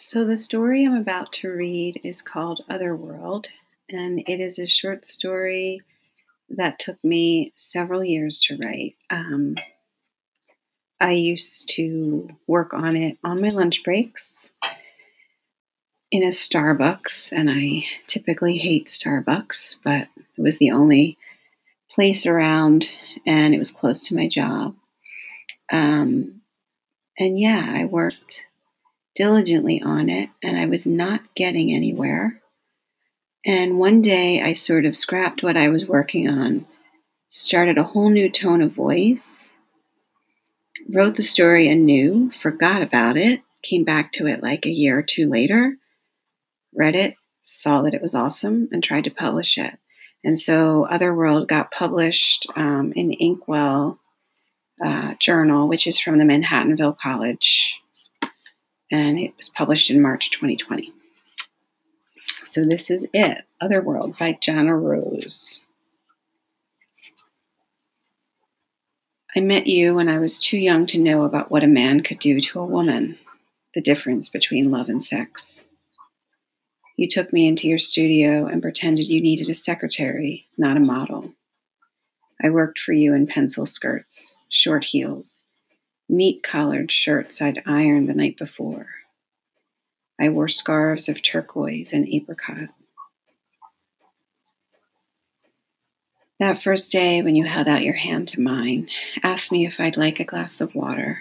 So, the story I'm about to read is called Otherworld, and it is a short story that took me several years to write. Um, I used to work on it on my lunch breaks in a Starbucks, and I typically hate Starbucks, but it was the only place around, and it was close to my job. Um, and yeah, I worked diligently on it, and I was not getting anywhere. And one day I sort of scrapped what I was working on, started a whole new tone of voice, wrote the story anew, forgot about it, came back to it like a year or two later, read it, saw that it was awesome, and tried to publish it. And so Otherworld got published um, in Inkwell uh, Journal, which is from the Manhattanville College and it was published in March 2020. So this is it Otherworld by Jana Rose. I met you when I was too young to know about what a man could do to a woman, the difference between love and sex. You took me into your studio and pretended you needed a secretary, not a model. I worked for you in pencil skirts, short heels, neat collared shirts I'd ironed the night before. I wore scarves of turquoise and apricot. That first day when you held out your hand to mine, asked me if I'd like a glass of water.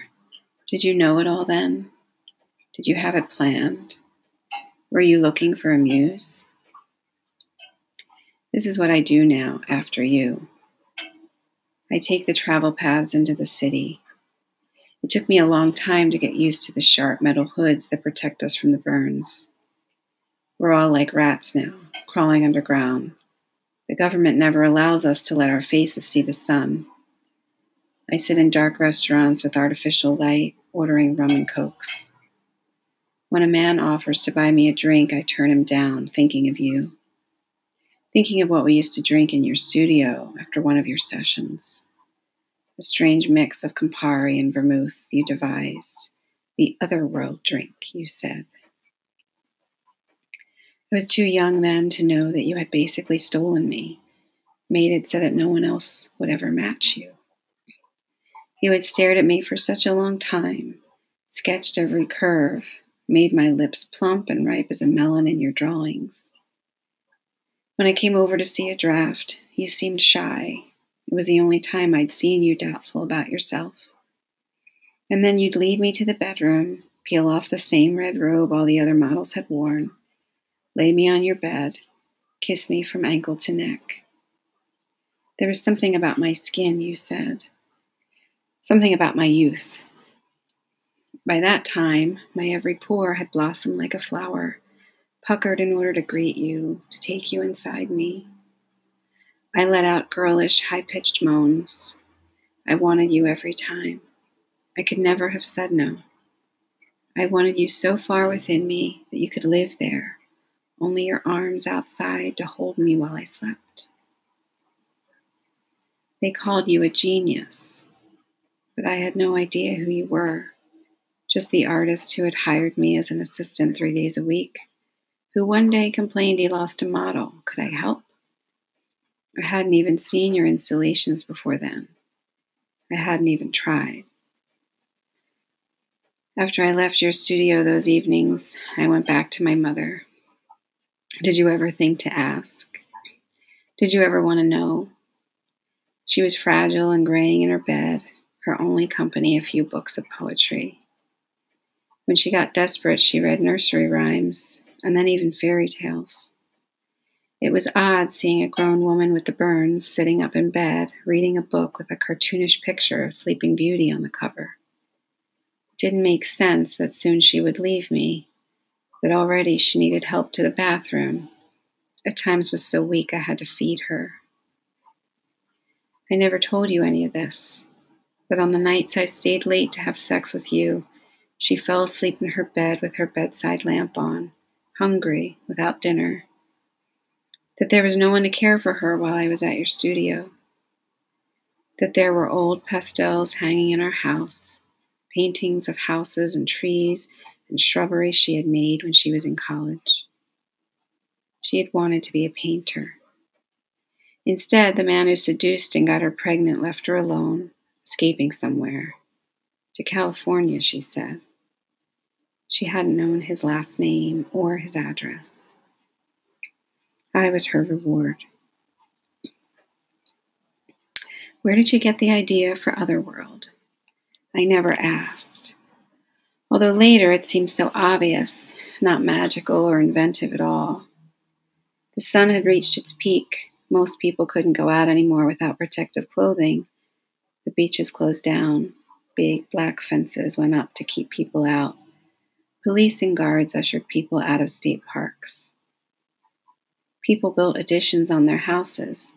Did you know it all then? Did you have it planned? Were you looking for a muse? This is what I do now after you. I take the travel paths into the city, it took me a long time to get used to the sharp metal hoods that protect us from the burns. We're all like rats now, crawling underground. The government never allows us to let our faces see the sun. I sit in dark restaurants with artificial light, ordering rum and cokes. When a man offers to buy me a drink, I turn him down, thinking of you. Thinking of what we used to drink in your studio after one of your sessions a strange mix of Campari and vermouth you devised, the other world drink, you said. I was too young then to know that you had basically stolen me, made it so that no one else would ever match you. You had stared at me for such a long time, sketched every curve, made my lips plump and ripe as a melon in your drawings. When I came over to see a draft, you seemed shy, it was the only time I'd seen you doubtful about yourself. And then you'd lead me to the bedroom, peel off the same red robe all the other models had worn, lay me on your bed, kiss me from ankle to neck. There was something about my skin, you said, something about my youth. By that time, my every pore had blossomed like a flower, puckered in order to greet you, to take you inside me. I let out girlish, high pitched moans. I wanted you every time. I could never have said no. I wanted you so far within me that you could live there, only your arms outside to hold me while I slept. They called you a genius, but I had no idea who you were, just the artist who had hired me as an assistant three days a week, who one day complained he lost a model. Could I help? I hadn't even seen your installations before then. I hadn't even tried. After I left your studio those evenings, I went back to my mother. Did you ever think to ask? Did you ever want to know? She was fragile and graying in her bed, her only company a few books of poetry. When she got desperate, she read nursery rhymes and then even fairy tales. It was odd seeing a grown woman with the burns sitting up in bed, reading a book with a cartoonish picture of Sleeping Beauty on the cover. It didn't make sense that soon she would leave me, that already she needed help to the bathroom. At times was so weak I had to feed her. I never told you any of this, but on the nights I stayed late to have sex with you, she fell asleep in her bed with her bedside lamp on, hungry, without dinner that there was no one to care for her while I was at your studio, that there were old pastels hanging in our house, paintings of houses and trees and shrubbery she had made when she was in college. She had wanted to be a painter. Instead, the man who seduced and got her pregnant left her alone, escaping somewhere. To California, she said. She hadn't known his last name or his address. I was her reward. Where did you get the idea for Otherworld? I never asked. Although later it seemed so obvious, not magical or inventive at all. The sun had reached its peak. Most people couldn't go out anymore without protective clothing. The beaches closed down. Big black fences went up to keep people out. Police and guards ushered people out of state parks. People built additions on their houses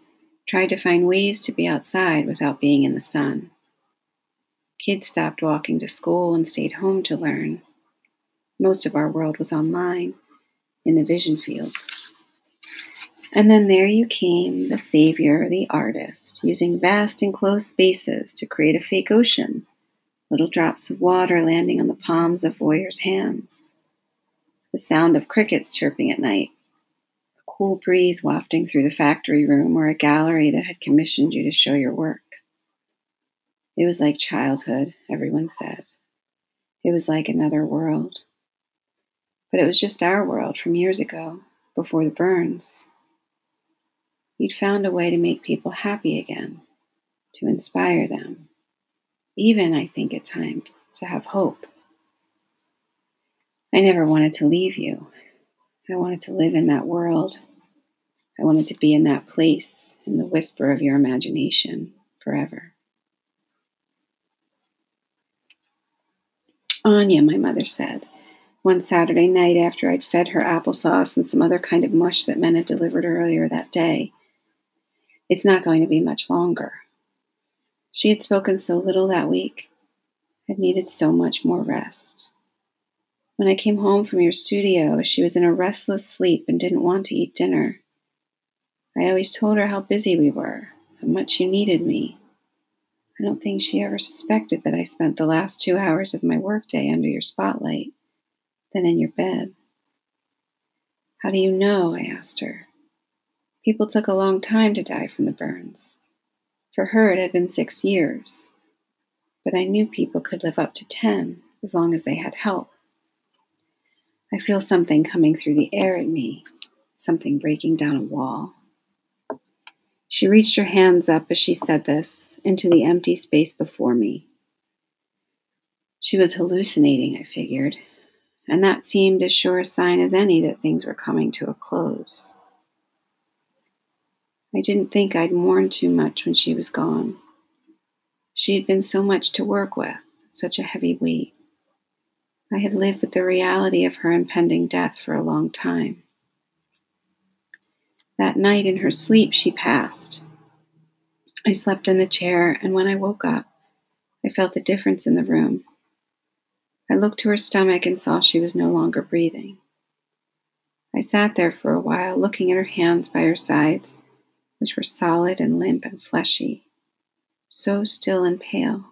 tried to find ways to be outside without being in the sun. Kids stopped walking to school and stayed home to learn. Most of our world was online, in the vision fields. And then there you came, the savior, the artist, using vast enclosed spaces to create a fake ocean, little drops of water landing on the palms of voyeurs' hands. The sound of crickets chirping at night, cool breeze wafting through the factory room or a gallery that had commissioned you to show your work. It was like childhood, everyone said. It was like another world. But it was just our world from years ago, before the burns. You'd found a way to make people happy again, to inspire them, even, I think, at times, to have hope. I never wanted to leave you. I wanted to live in that world I wanted to be in that place, in the whisper of your imagination, forever. Anya, my mother said, one Saturday night after I'd fed her applesauce and some other kind of mush that men had delivered earlier that day. It's not going to be much longer. She had spoken so little that week, had needed so much more rest. When I came home from your studio, she was in a restless sleep and didn't want to eat dinner. I always told her how busy we were, how much you needed me. I don't think she ever suspected that I spent the last two hours of my workday under your spotlight, then in your bed. How do you know? I asked her. People took a long time to die from the burns. For her, it had been six years. But I knew people could live up to ten as long as they had help. I feel something coming through the air at me, something breaking down a wall. She reached her hands up as she said this into the empty space before me. She was hallucinating, I figured, and that seemed as sure a sign as any that things were coming to a close. I didn't think I'd mourn too much when she was gone. She had been so much to work with, such a heavy weight. I had lived with the reality of her impending death for a long time. That night in her sleep, she passed. I slept in the chair, and when I woke up, I felt the difference in the room. I looked to her stomach and saw she was no longer breathing. I sat there for a while, looking at her hands by her sides, which were solid and limp and fleshy, so still and pale.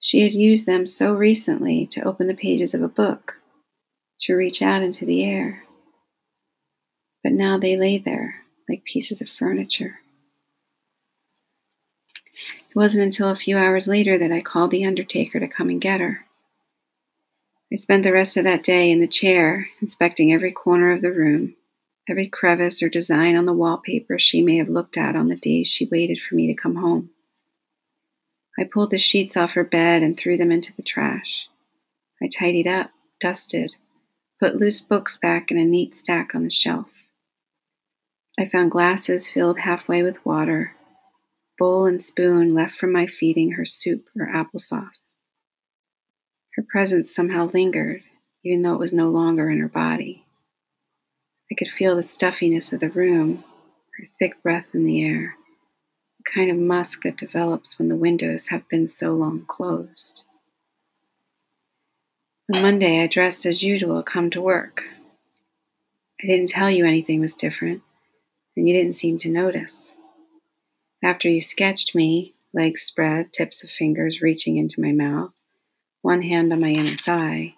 She had used them so recently to open the pages of a book, to reach out into the air but now they lay there like pieces of furniture. It wasn't until a few hours later that I called the undertaker to come and get her. I spent the rest of that day in the chair, inspecting every corner of the room, every crevice or design on the wallpaper she may have looked at on the days she waited for me to come home. I pulled the sheets off her bed and threw them into the trash. I tidied up, dusted, put loose books back in a neat stack on the shelf. I found glasses filled halfway with water, bowl and spoon left from my feeding her soup or applesauce. Her presence somehow lingered, even though it was no longer in her body. I could feel the stuffiness of the room, her thick breath in the air, the kind of musk that develops when the windows have been so long closed. On Monday, I dressed as usual come to work. I didn't tell you anything was different and you didn't seem to notice. After you sketched me, legs spread, tips of fingers reaching into my mouth, one hand on my inner thigh,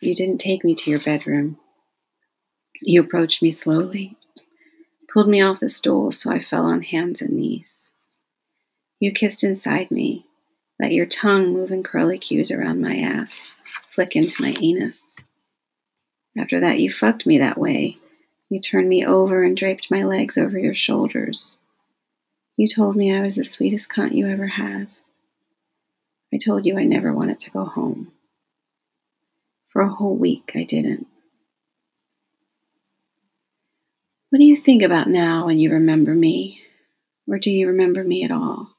You didn't take me to your bedroom. You approached me slowly, pulled me off the stool so I fell on hands and knees. You kissed inside me, let your tongue move in curly cues around my ass, flick into my anus. After that, you fucked me that way. You turned me over and draped my legs over your shoulders. You told me I was the sweetest cunt you ever had. I told you I never wanted to go home. For a whole week, I didn't. What do you think about now when you remember me? Or do you remember me at all?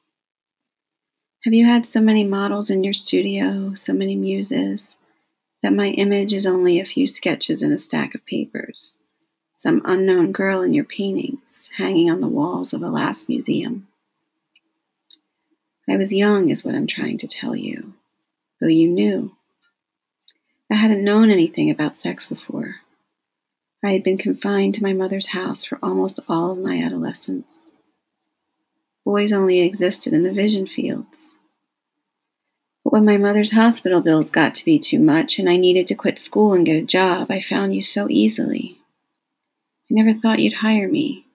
Have you had so many models in your studio, so many muses, that my image is only a few sketches in a stack of papers? Some unknown girl in your paintings, hanging on the walls of a last museum. I was young, is what I'm trying to tell you, though you knew. I hadn't known anything about sex before. I had been confined to my mother's house for almost all of my adolescence. Boys only existed in the vision fields. But when my mother's hospital bills got to be too much and I needed to quit school and get a job, I found you so easily. I never thought you'd hire me.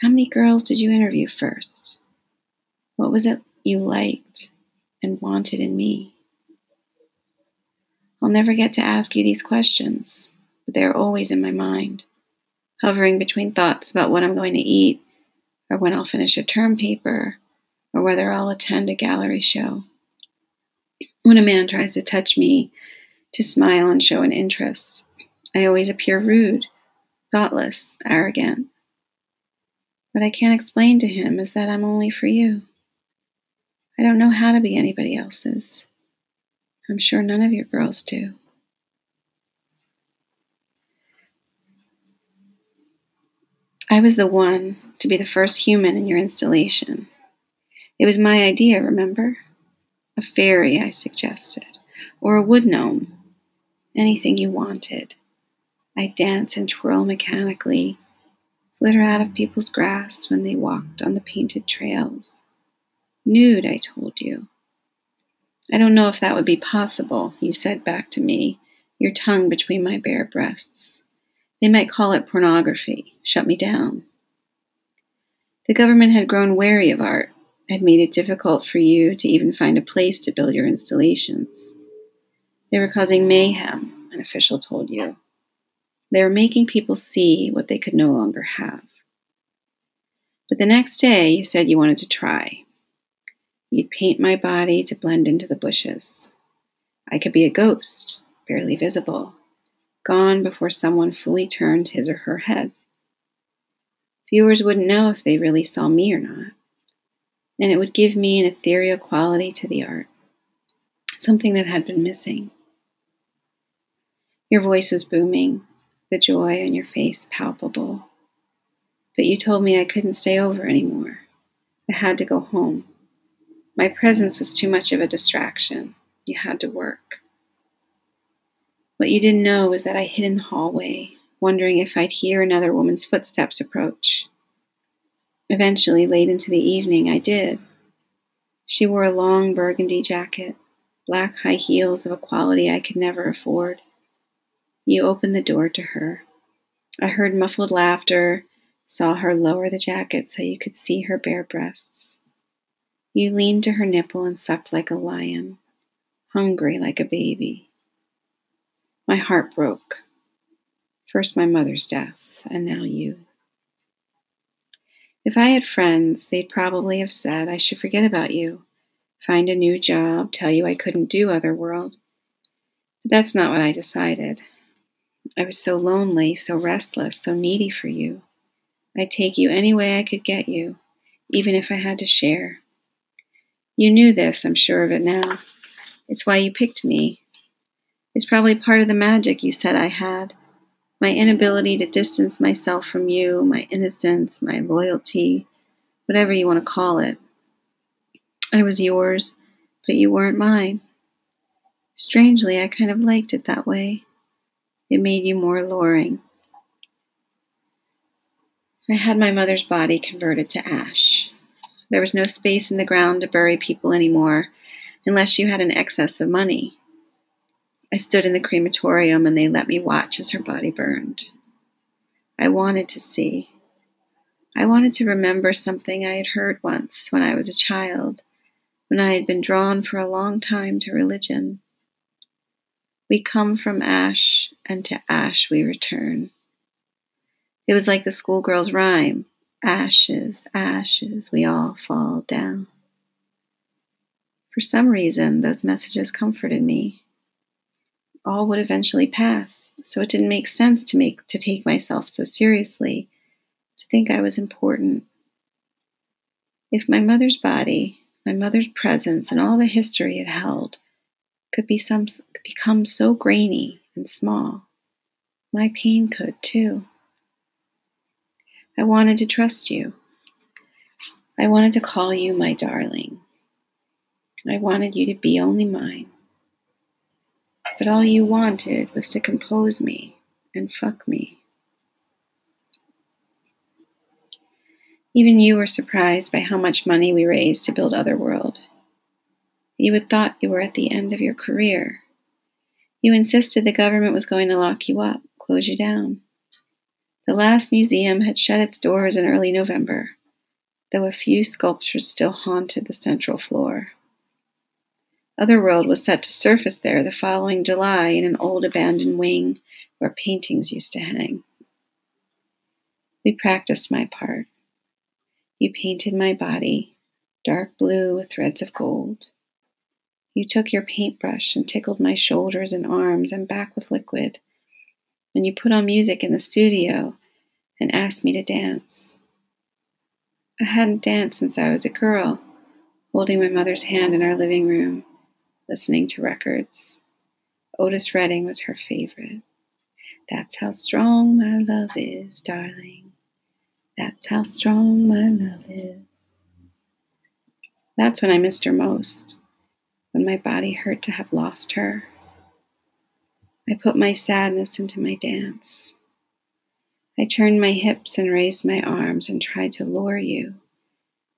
How many girls did you interview first? What was it you liked and wanted in me? I'll never get to ask you these questions but they are always in my mind, hovering between thoughts about what I'm going to eat, or when I'll finish a term paper, or whether I'll attend a gallery show. When a man tries to touch me, to smile and show an interest, I always appear rude, thoughtless, arrogant. What I can't explain to him is that I'm only for you. I don't know how to be anybody else's. I'm sure none of your girls do. I was the one to be the first human in your installation. It was my idea, remember? A fairy, I suggested, or a wood gnome. Anything you wanted. I dance and twirl mechanically, flitter out of people's grasp when they walked on the painted trails. Nude, I told you. I don't know if that would be possible, you said back to me, your tongue between my bare breasts. They might call it pornography, shut me down. The government had grown wary of art, had made it difficult for you to even find a place to build your installations. They were causing mayhem, an official told you. They were making people see what they could no longer have. But the next day, you said you wanted to try. You'd paint my body to blend into the bushes. I could be a ghost, barely visible, gone before someone fully turned his or her head. Viewers wouldn't know if they really saw me or not, and it would give me an ethereal quality to the art, something that had been missing. Your voice was booming, the joy on your face palpable. But you told me I couldn't stay over anymore. I had to go home. My presence was too much of a distraction. You had to work. What you didn't know was that I hid in the hallway, wondering if I'd hear another woman's footsteps approach. Eventually, late into the evening, I did. She wore a long burgundy jacket, black high heels of a quality I could never afford. You opened the door to her. I heard muffled laughter, saw her lower the jacket so you could see her bare breasts. You leaned to her nipple and sucked like a lion, hungry like a baby. My heart broke. First my mother's death, and now you. If I had friends, they'd probably have said I should forget about you, find a new job, tell you I couldn't do Otherworld. But that's not what I decided. I was so lonely, so restless, so needy for you. I'd take you any way I could get you, even if I had to share. You knew this, I'm sure of it now. It's why you picked me, It's probably part of the magic you said I had. My inability to distance myself from you, my innocence, my loyalty, whatever you want to call it. I was yours, but you weren't mine. Strangely, I kind of liked it that way. It made you more alluring. I had my mother's body converted to ash. There was no space in the ground to bury people anymore, unless you had an excess of money. I stood in the crematorium and they let me watch as her body burned. I wanted to see. I wanted to remember something I had heard once when I was a child, when I had been drawn for a long time to religion. We come from ash, and to ash we return. It was like the schoolgirl's rhyme Ashes, ashes, we all fall down. For some reason, those messages comforted me. All would eventually pass, so it didn't make sense to make to take myself so seriously, to think I was important. If my mother's body, my mother's presence, and all the history it held could be some, become so grainy and small, my pain could too. I wanted to trust you. I wanted to call you my darling. I wanted you to be only mine. But all you wanted was to compose me and fuck me. Even you were surprised by how much money we raised to build Otherworld. You had thought you were at the end of your career. You insisted the government was going to lock you up, close you down. The last museum had shut its doors in early November, though a few sculptures still haunted the central floor. Otherworld was set to surface there the following July in an old abandoned wing where paintings used to hang. We practiced my part. You painted my body, dark blue with threads of gold. You took your paintbrush and tickled my shoulders and arms and back with liquid And you put on music in the studio and asked me to dance. I hadn't danced since I was a girl, holding my mother's hand in our living room, listening to records. Otis Redding was her favorite. That's how strong my love is, darling. That's how strong my love is. That's when I missed her most, when my body hurt to have lost her I put my sadness into my dance. I turned my hips and raised my arms and tried to lure you,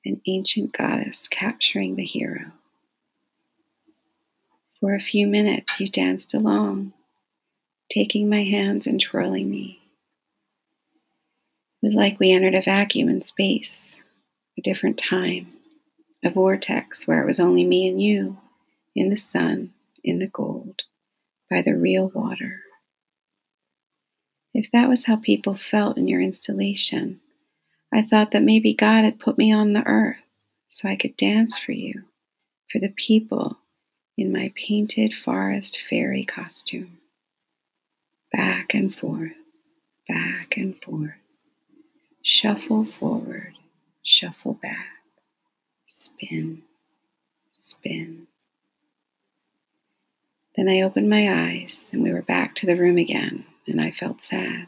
an ancient goddess capturing the hero. For a few minutes, you danced along, taking my hands and twirling me. It was like we entered a vacuum in space, a different time, a vortex where it was only me and you, in the sun, in the gold by the real water. If that was how people felt in your installation, I thought that maybe God had put me on the earth so I could dance for you, for the people in my painted forest fairy costume. Back and forth, back and forth. Shuffle forward, shuffle back. Spin, spin. Then I opened my eyes and we were back to the room again, and I felt sad.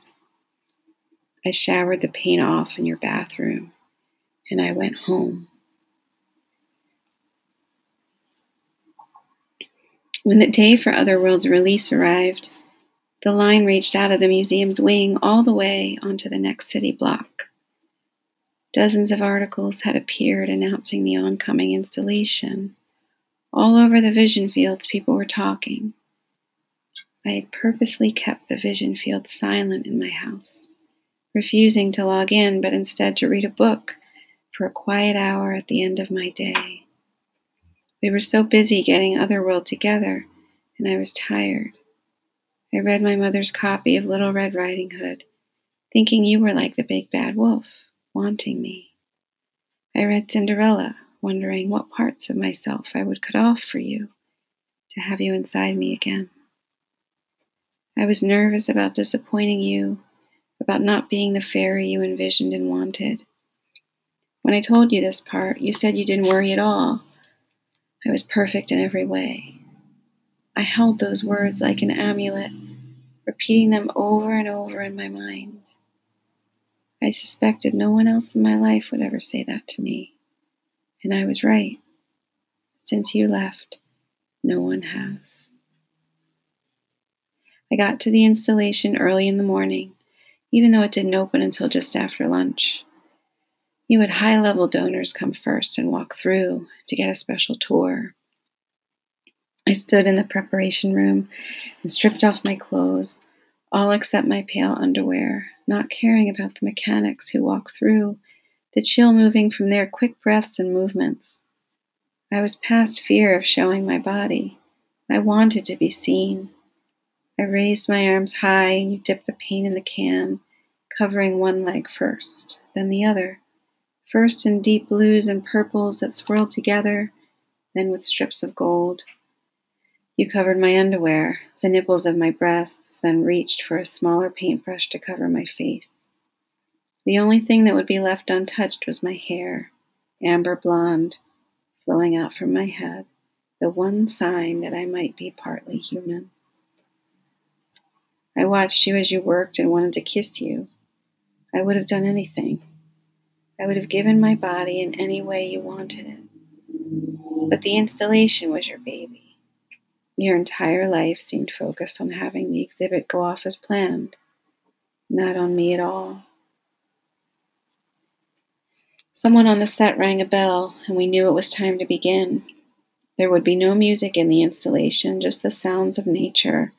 I showered the paint off in your bathroom and I went home. When the day for Otherworld's release arrived, the line reached out of the museum's wing all the way onto the next city block. Dozens of articles had appeared announcing the oncoming installation. All over the vision fields, people were talking. I had purposely kept the vision field silent in my house, refusing to log in, but instead to read a book for a quiet hour at the end of my day. We were so busy getting Otherworld together, and I was tired. I read my mother's copy of Little Red Riding Hood, thinking you were like the big bad wolf, wanting me. I read Cinderella, wondering what parts of myself I would cut off for you to have you inside me again. I was nervous about disappointing you, about not being the fairy you envisioned and wanted. When I told you this part, you said you didn't worry at all. I was perfect in every way. I held those words like an amulet, repeating them over and over in my mind. I suspected no one else in my life would ever say that to me. And I was right. Since you left, no one has. I got to the installation early in the morning, even though it didn't open until just after lunch. You had high level donors come first and walk through to get a special tour. I stood in the preparation room and stripped off my clothes, all except my pale underwear, not caring about the mechanics who walk through, the chill moving from their quick breaths and movements. I was past fear of showing my body. I wanted to be seen. I raised my arms high, and you dipped the paint in the can, covering one leg first, then the other, first in deep blues and purples that swirled together, then with strips of gold. You covered my underwear, the nipples of my breasts, then reached for a smaller paintbrush to cover my face. The only thing that would be left untouched was my hair, amber blonde, flowing out from my head, the one sign that I might be partly human. I watched you as you worked and wanted to kiss you. I would have done anything. I would have given my body in any way you wanted it. But the installation was your baby. Your entire life seemed focused on having the exhibit go off as planned, not on me at all. Someone on the set rang a bell, and we knew it was time to begin. There would be no music in the installation, just the sounds of nature,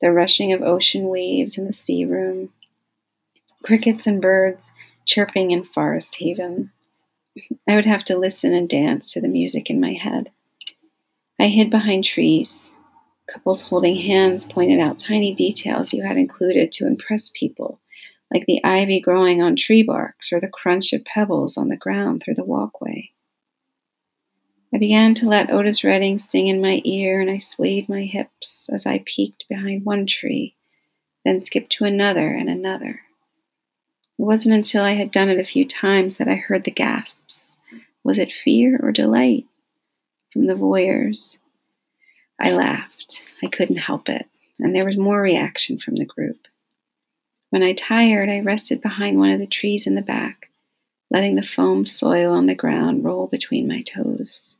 the rushing of ocean waves in the sea room, crickets and birds chirping in Forest Haven. I would have to listen and dance to the music in my head. I hid behind trees. Couples holding hands pointed out tiny details you had included to impress people like the ivy growing on tree barks or the crunch of pebbles on the ground through the walkway. I began to let Otis Redding sing in my ear, and I swayed my hips as I peeked behind one tree, then skipped to another and another. It wasn't until I had done it a few times that I heard the gasps. Was it fear or delight? From the voyeurs. I laughed. I couldn't help it, and there was more reaction from the group. When I tired, I rested behind one of the trees in the back, letting the foam soil on the ground roll between my toes.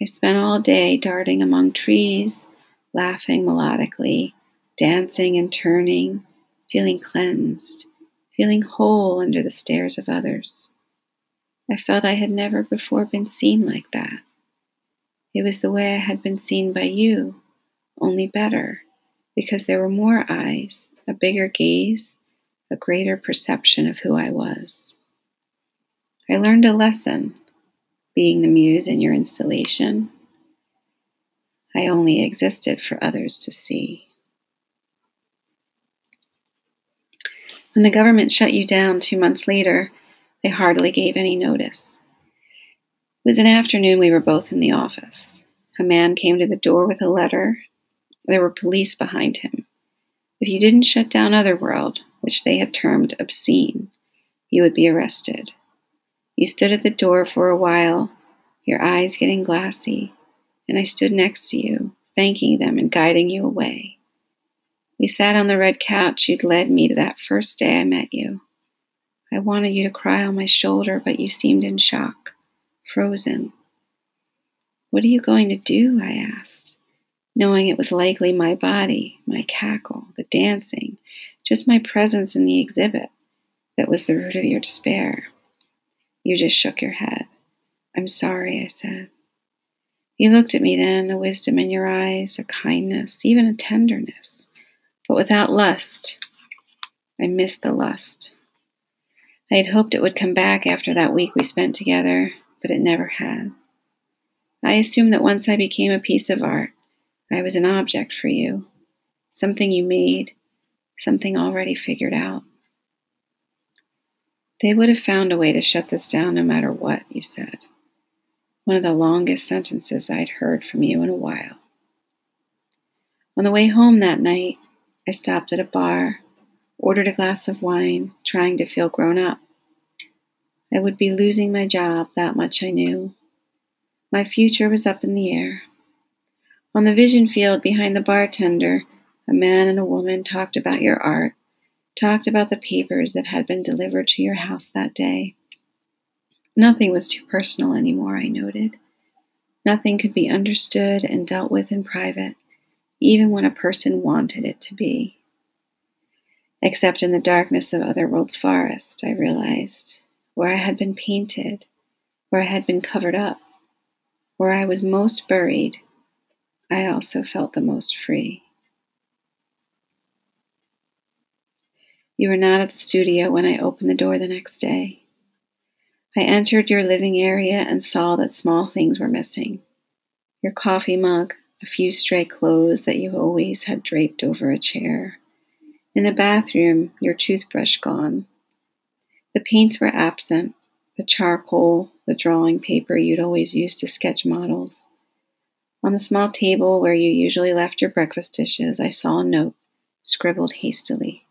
I spent all day darting among trees, laughing melodically, dancing and turning, feeling cleansed, feeling whole under the stares of others. I felt I had never before been seen like that. It was the way I had been seen by you, only better, because there were more eyes a bigger gaze, a greater perception of who I was. I learned a lesson being the muse in your installation. I only existed for others to see. When the government shut you down two months later, they hardly gave any notice. It was an afternoon we were both in the office. A man came to the door with a letter. There were police behind him. If you didn't shut down Otherworld, which they had termed obscene, you would be arrested. You stood at the door for a while, your eyes getting glassy, and I stood next to you, thanking them and guiding you away. We sat on the red couch you'd led me to that first day I met you. I wanted you to cry on my shoulder, but you seemed in shock, frozen. What are you going to do? I asked knowing it was likely my body, my cackle, the dancing, just my presence in the exhibit that was the root of your despair. You just shook your head. I'm sorry, I said. You looked at me then, a wisdom in your eyes, a kindness, even a tenderness, but without lust. I missed the lust. I had hoped it would come back after that week we spent together, but it never had. I assumed that once I became a piece of art, I was an object for you, something you made, something already figured out. They would have found a way to shut this down no matter what, you said. One of the longest sentences I'd heard from you in a while. On the way home that night, I stopped at a bar, ordered a glass of wine, trying to feel grown up. I would be losing my job, that much I knew. My future was up in the air. On the vision field behind the bartender, a man and a woman talked about your art, talked about the papers that had been delivered to your house that day. Nothing was too personal anymore, I noted. Nothing could be understood and dealt with in private, even when a person wanted it to be. Except in the darkness of Otherworld's forest, I realized, where I had been painted, where I had been covered up, where I was most buried I also felt the most free. You were not at the studio when I opened the door the next day. I entered your living area and saw that small things were missing your coffee mug, a few stray clothes that you always had draped over a chair. In the bathroom, your toothbrush gone. The paints were absent, the charcoal, the drawing paper you'd always used to sketch models. On the small table where you usually left your breakfast dishes, I saw a note scribbled hastily.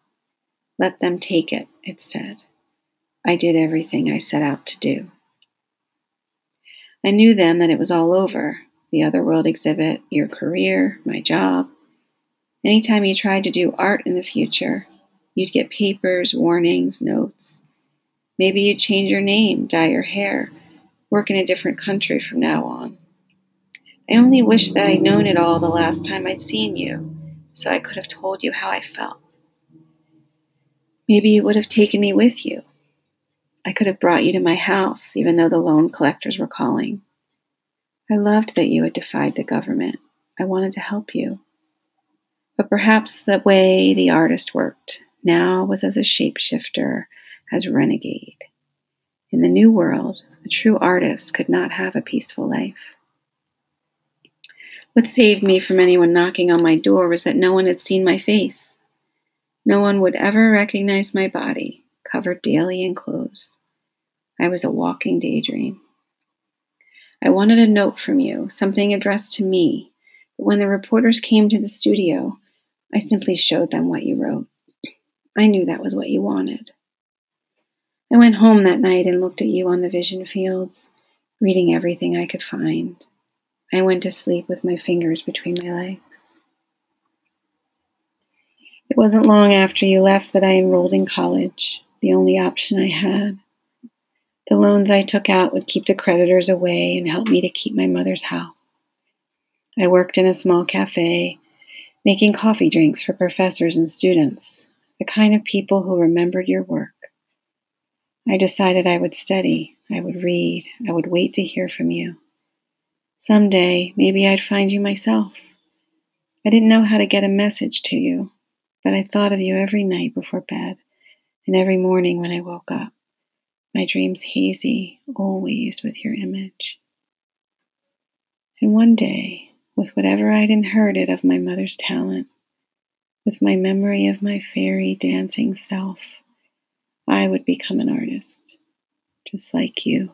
Let them take it, it said. I did everything I set out to do. I knew then that it was all over the Otherworld exhibit, your career, my job. Anytime you tried to do art in the future, you'd get papers, warnings, notes. Maybe you'd change your name, dye your hair, work in a different country from now on. I only wish that I'd known it all the last time I'd seen you, so I could have told you how I felt. Maybe you would have taken me with you. I could have brought you to my house, even though the loan collectors were calling. I loved that you had defied the government. I wanted to help you. But perhaps the way the artist worked now was as a shapeshifter, as renegade. In the new world, a true artist could not have a peaceful life. What saved me from anyone knocking on my door was that no one had seen my face. No one would ever recognize my body, covered daily in clothes. I was a walking daydream. I wanted a note from you, something addressed to me, but when the reporters came to the studio, I simply showed them what you wrote. I knew that was what you wanted. I went home that night and looked at you on the vision fields, reading everything I could find. I went to sleep with my fingers between my legs. It wasn't long after you left that I enrolled in college, the only option I had. The loans I took out would keep the creditors away and help me to keep my mother's house. I worked in a small cafe, making coffee drinks for professors and students, the kind of people who remembered your work. I decided I would study, I would read, I would wait to hear from you. Someday, maybe I'd find you myself. I didn't know how to get a message to you, but I thought of you every night before bed and every morning when I woke up. My dreams hazy, always with your image. And one day, with whatever I'd inherited of my mother's talent, with my memory of my fairy dancing self, I would become an artist, just like you.